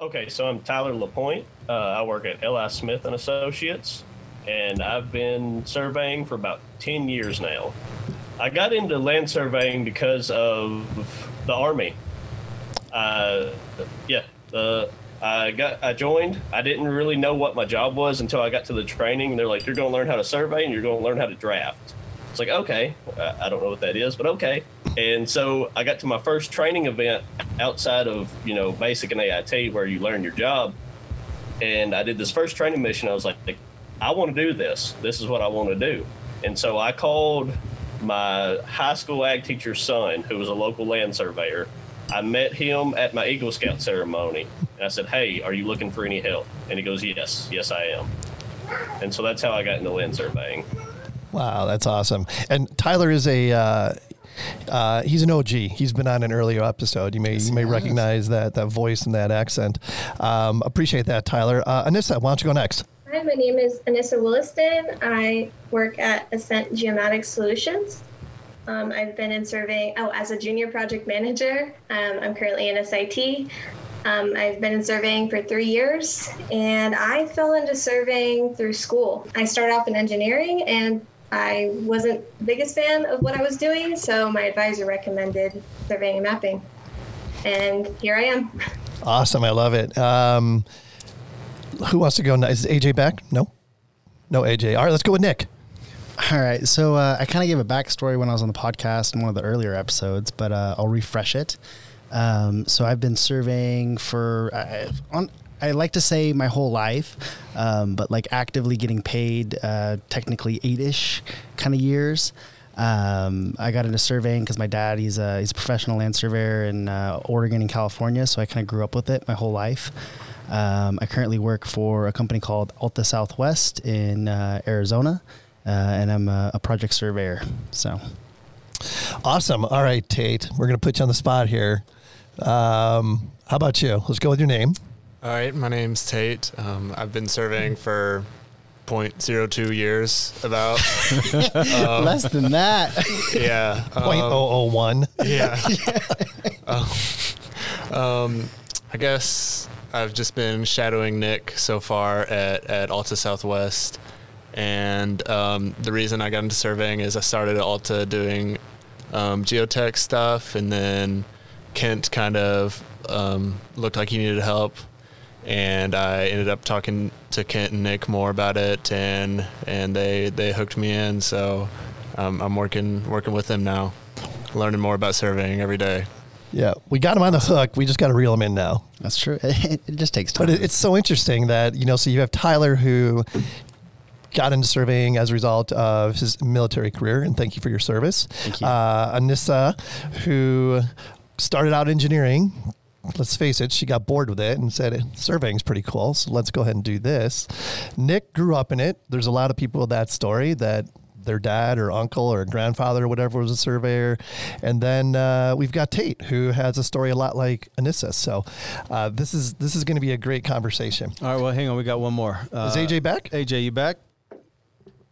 Okay, so I'm Tyler Lapointe. Uh, I work at L.I. Smith and Associates, and I've been surveying for about 10 years now. I got into land surveying because of the Army. Uh, yeah, I got I joined. I didn't really know what my job was until I got to the training. They're like, "You're going to learn how to survey and you're going to learn how to draft." It's like, okay, I don't know what that is, but okay. And so I got to my first training event outside of you know basic and AIT where you learn your job, and I did this first training mission. I was like, I want to do this. This is what I want to do. And so I called my high school ag teacher's son, who was a local land surveyor. I met him at my Eagle Scout ceremony. And I said, Hey, are you looking for any help? And he goes, Yes, yes, I am. And so that's how I got into land surveying. Wow, that's awesome. And Tyler is a. Uh, uh, he's an OG. He's been on an earlier episode. You may yes, you may recognize that that voice and that accent. Um, appreciate that, Tyler. Uh, Anissa, why don't you go next? Hi, my name is Anissa Williston. I work at Ascent Geomatic Solutions. Um, I've been in surveying, oh, as a junior project manager. Um, I'm currently in SIT. Um, I've been in surveying for three years, and I fell into surveying through school. I started off in engineering, and I wasn't the biggest fan of what I was doing, so my advisor recommended surveying and mapping. And here I am. Awesome. I love it. Um, who wants to go? Is AJ back? No? No, AJ. All right, let's go with Nick. All right. So uh, I kind of gave a backstory when I was on the podcast in one of the earlier episodes, but uh, I'll refresh it. Um, so I've been surveying for uh, on I like to say my whole life, um, but like actively getting paid, uh, technically eight ish kind of years. Um, I got into surveying because my dad he's a he's a professional land surveyor in uh, Oregon and California, so I kind of grew up with it my whole life. Um, I currently work for a company called Alta Southwest in uh, Arizona, uh, and I'm a, a project surveyor. So awesome! All right, Tate, we're gonna put you on the spot here. Um, how about you? Let's go with your name. All right, my name's Tate. Um, I've been serving for 0.02 years, about. um, Less than that. Yeah. Um, 0.001. Yeah. um, um, I guess I've just been shadowing Nick so far at, at Alta Southwest. And um, the reason I got into surveying is I started at Alta doing um, geotech stuff, and then Kent kind of um, looked like he needed help and I ended up talking to Kent and Nick more about it, and and they they hooked me in. So um, I'm working working with them now, learning more about surveying every day. Yeah, we got him on the hook. We just got to reel him in now. That's true. It, just takes time. But it's so interesting that you know. So you have Tyler who got into surveying as a result of his military career, and thank you for your service. Thank you. Uh, Anissa, who started out engineering, let's face it, she got bored with it and said, surveying's pretty cool, so let's go ahead and do this. Nick grew up in it. There's a lot of people with that story that their dad or uncle or grandfather or whatever was a surveyor. And then uh, we've got Tate, who has a story a lot like Anissa. So uh, this is this is going to be a great conversation. All right, well, hang on, we got one more. Uh, is AJ back? AJ, you back?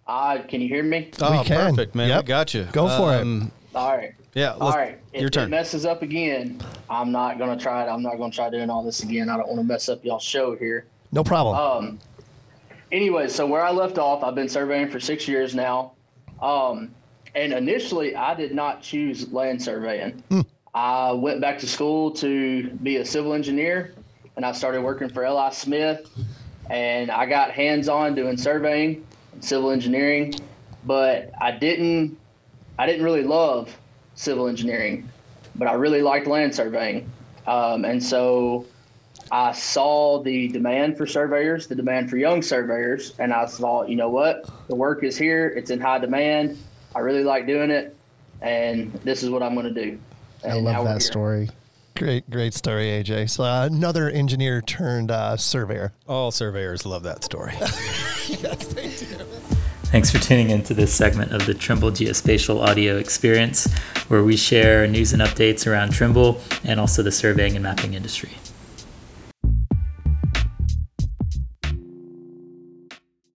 Uh, can you hear me? Oh, we can. perfect, man. Yep. We got you. Go for um, it. All right. Yeah. All right. Your if turn. it messes up again, I'm not gonna try it. I'm not gonna try doing all this again. I don't want to mess up y'all show here. No problem. Um. Anyway, so where I left off, I've been surveying for six years now. Um, and initially, I did not choose land surveying. Hmm. I went back to school to be a civil engineer, and I started working for L.I. Smith, and I got hands-on doing surveying, and civil engineering, but I didn't, I didn't really love civil engineering, but I really liked land surveying. Um, and so I saw the demand for surveyors, the demand for young surveyors, and I thought, you know what? The work is here, it's in high demand. I really like doing it, and this is what I'm going to do. And I love that story. Great, great story, AJ. So uh, another engineer turned uh, surveyor. All surveyors love that story. yes, they do. Thanks for tuning into this segment of the Trimble Geospatial Audio Experience, where we share news and updates around Trimble and also the surveying and mapping industry.